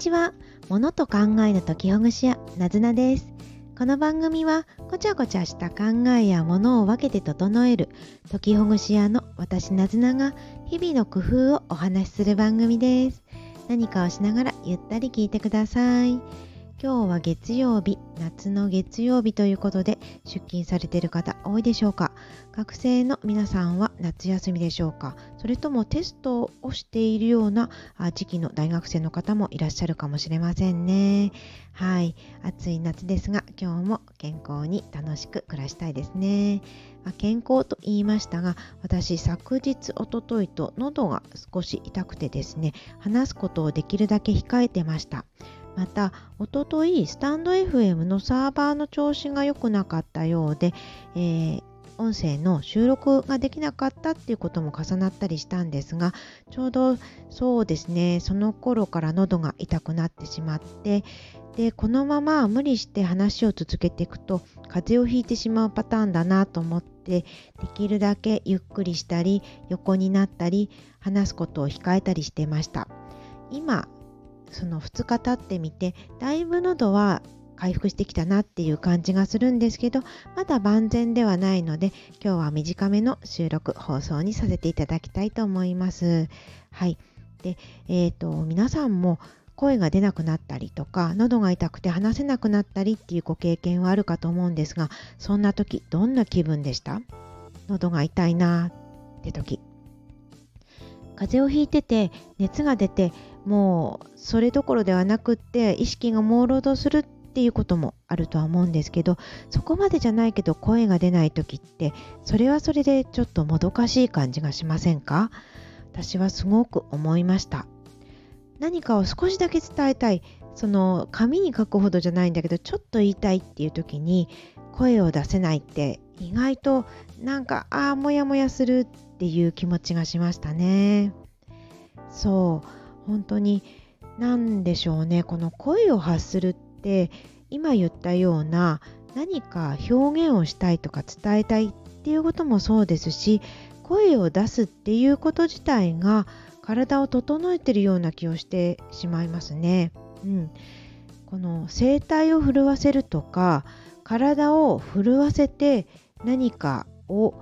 ちは。物と考えの解きほぐし屋、なずなです。この番組は、ごちゃごちゃした考えや物を分けて整える、解きほぐし屋の私なずなが、日々の工夫をお話しする番組です。何かをしながらゆったり聞いてください。今日は月曜日、夏の月曜日ということで出勤されている方多いでしょうか？学生の皆さんは夏休みでしょうか？それともテストをしているような時期の大学生の方もいらっしゃるかもしれませんね。はい、暑い夏ですが今日も健康に楽しく暮らしたいですね。健康と言いましたが私昨日おとといと喉が少し痛くてですね話すことをできるだけ控えてました。またおとといスタンド FM のサーバーの調子が良くなかったようで、えー、音声の収録ができなかったっていうことも重なったりしたんですがちょうどそうですねその頃から喉が痛くなってしまってでこのまま無理して話を続けていくと風邪をひいてしまうパターンだなと思ってできるだけゆっくりしたり横になったり話すことを控えたりしてました。今その2日経ってみてだいぶ喉は回復してきたなっていう感じがするんですけどまだ万全ではないので今日は短めの収録放送にさせていただきたいと思います。はい。でえーと、皆さんも声が出なくなったりとか喉が痛くて話せなくなったりっていうご経験はあるかと思うんですがそんな時どんな気分でした？喉が痛いなって時。風邪をひいてて熱が出てもうそれどころではなくって意識が朦朧とするっていうこともあるとは思うんですけどそこまでじゃないけど声が出ない時ってそれはそれでちょっともどかしい感じがしませんか？私はすごく思いました。何かを少しだけ伝えたい。その紙に書くほどじゃないんだけどちょっと言いたいっていう時に声を出せないって意外となんかああモヤモヤするっていう気持ちがしましたね。そう。本当に何でしょうね。この声を発するって今言ったような何か表現をしたいとか伝えたいっていうこともそうですし声を出すっていうこと自体が体を整えてるような気をしてしまいますね。うん、この声帯を震わせるとか体を震わせて何かを、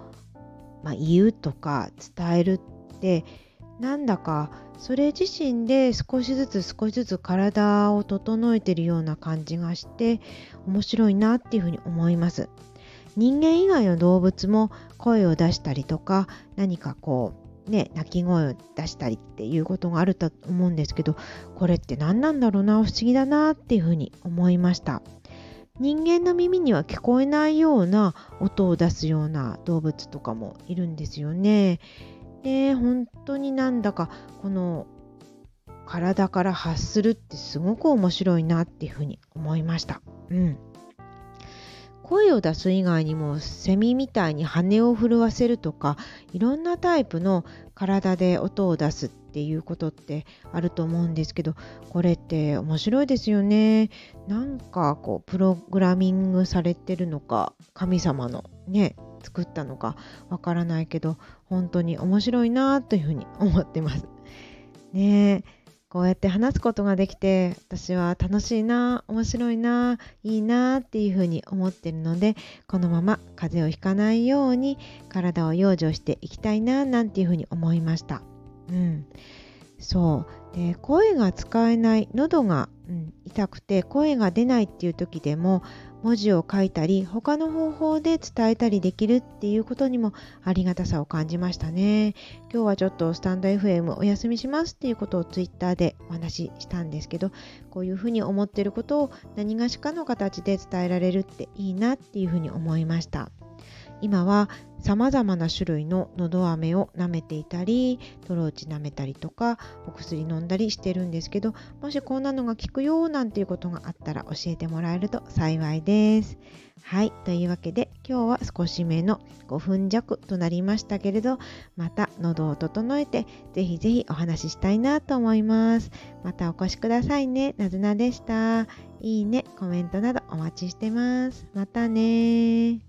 まあ、言うとか伝えるってなんだかそれ自身で少しずつ少しずつ体を整えてるような感じがして面白いなっていうふうに思います。人間以外の動物も声を出したりとか何かこうね鳴き声を出したりっていうことがあると思うんですけどこれって何なんだろうな不思議だなっていうふうに思いました。人間の耳には聞こえないような音を出すような動物とかもいるんですよね。で本当になんだかこの体から発するってすごく面白いなっていうふうに思いました。うん。声を出す以外にもセミみたいに羽を震わせるとかいろんなタイプの体で音を出すっていうことってあると思うんですけどこれって面白いですよねなんかこうプログラミングされてるのか神様のね作ったのかわからないけど本当に面白いなというふうに思ってます。ねこうやって話すことができて私は楽しいな面白いないいなっていうふうに思ってるのでこのまま風邪をひかないように体を養生していきたいななんていうふうに思いました。うん、そう。で声が使えない喉が、うん、痛くて声が出ないっていう時でも文字を書いたり他の方法で伝えたりできるっていうことにもありがたさを感じましたね。今日はちょっとスタンド FM お休みしますっていうことをツイッターでお話ししたんですけどこういうふうに思ってることを何がしかの形で伝えられるっていいなっていうふうに思いました。今は様々な種類ののど飴を舐めていたりトローチ舐めたりとかお薬飲んだりしてるんですけどもしこんなのが効くよなんていうことがあったら教えてもらえると幸いです。はいというわけで今日は少し目の5分弱となりましたけれどまた喉を整えてぜひぜひお話ししたいなと思います。またお越しくださいね。なずなでした。いいねコメントなどお待ちしてます。またね